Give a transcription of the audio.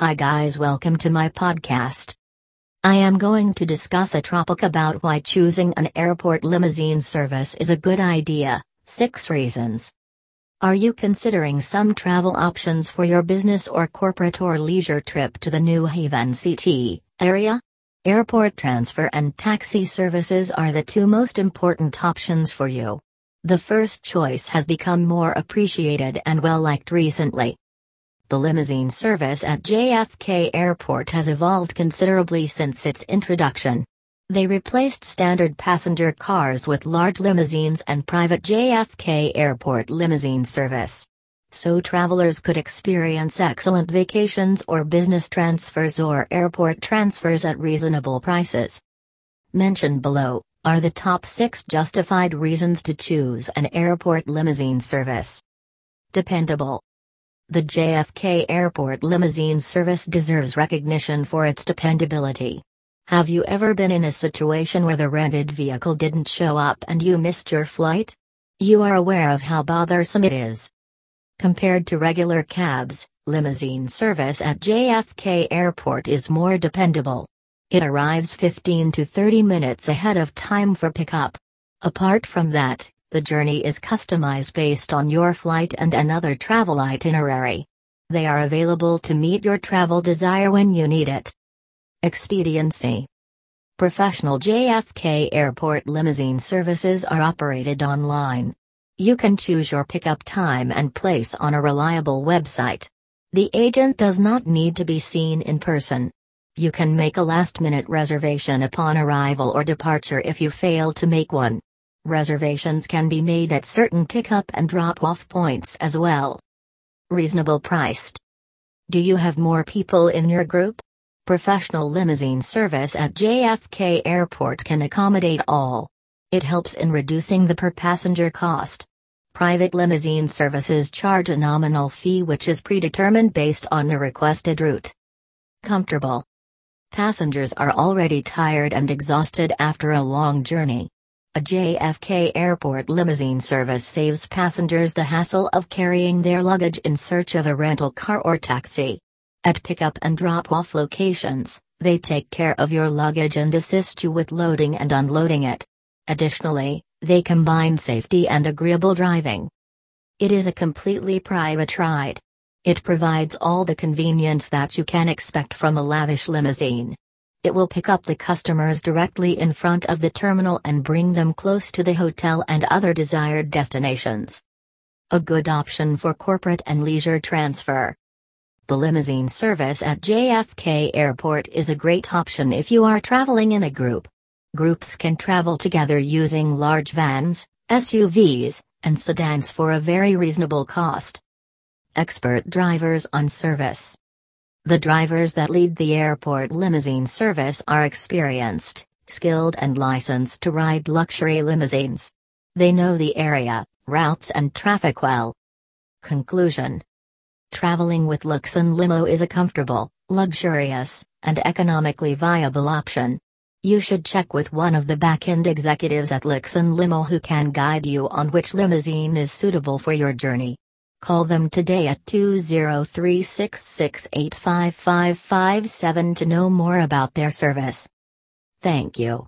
Hi guys, welcome to my podcast. I am going to discuss a topic about why choosing an airport limousine service is a good idea. 6 reasons. Are you considering some travel options for your business or corporate or leisure trip to the New Haven CT area? Airport transfer and taxi services are the two most important options for you. The first choice has become more appreciated and well liked recently. The limousine service at JFK Airport has evolved considerably since its introduction. They replaced standard passenger cars with large limousines and private JFK Airport limousine service. So travelers could experience excellent vacations or business transfers or airport transfers at reasonable prices. Mentioned below are the top 6 justified reasons to choose an airport limousine service. Dependable. The JFK Airport limousine service deserves recognition for its dependability. Have you ever been in a situation where the rented vehicle didn't show up and you missed your flight? You are aware of how bothersome it is. Compared to regular cabs, limousine service at JFK Airport is more dependable. It arrives 15 to 30 minutes ahead of time for pickup. Apart from that, the journey is customized based on your flight and another travel itinerary. They are available to meet your travel desire when you need it. Expediency Professional JFK Airport limousine services are operated online. You can choose your pickup time and place on a reliable website. The agent does not need to be seen in person. You can make a last minute reservation upon arrival or departure if you fail to make one. Reservations can be made at certain pickup and drop off points as well. Reasonable priced. Do you have more people in your group? Professional limousine service at JFK Airport can accommodate all. It helps in reducing the per passenger cost. Private limousine services charge a nominal fee which is predetermined based on the requested route. Comfortable. Passengers are already tired and exhausted after a long journey. A JFK Airport limousine service saves passengers the hassle of carrying their luggage in search of a rental car or taxi. At pickup and drop off locations, they take care of your luggage and assist you with loading and unloading it. Additionally, they combine safety and agreeable driving. It is a completely private ride. It provides all the convenience that you can expect from a lavish limousine. It will pick up the customers directly in front of the terminal and bring them close to the hotel and other desired destinations. A good option for corporate and leisure transfer. The limousine service at JFK Airport is a great option if you are traveling in a group. Groups can travel together using large vans, SUVs, and sedans for a very reasonable cost. Expert drivers on service. The drivers that lead the airport limousine service are experienced, skilled, and licensed to ride luxury limousines. They know the area, routes, and traffic well. Conclusion Traveling with Luxon Limo is a comfortable, luxurious, and economically viable option. You should check with one of the back-end executives at Luxon Limo who can guide you on which limousine is suitable for your journey. Call them today at 20366855557 to know more about their service. Thank you.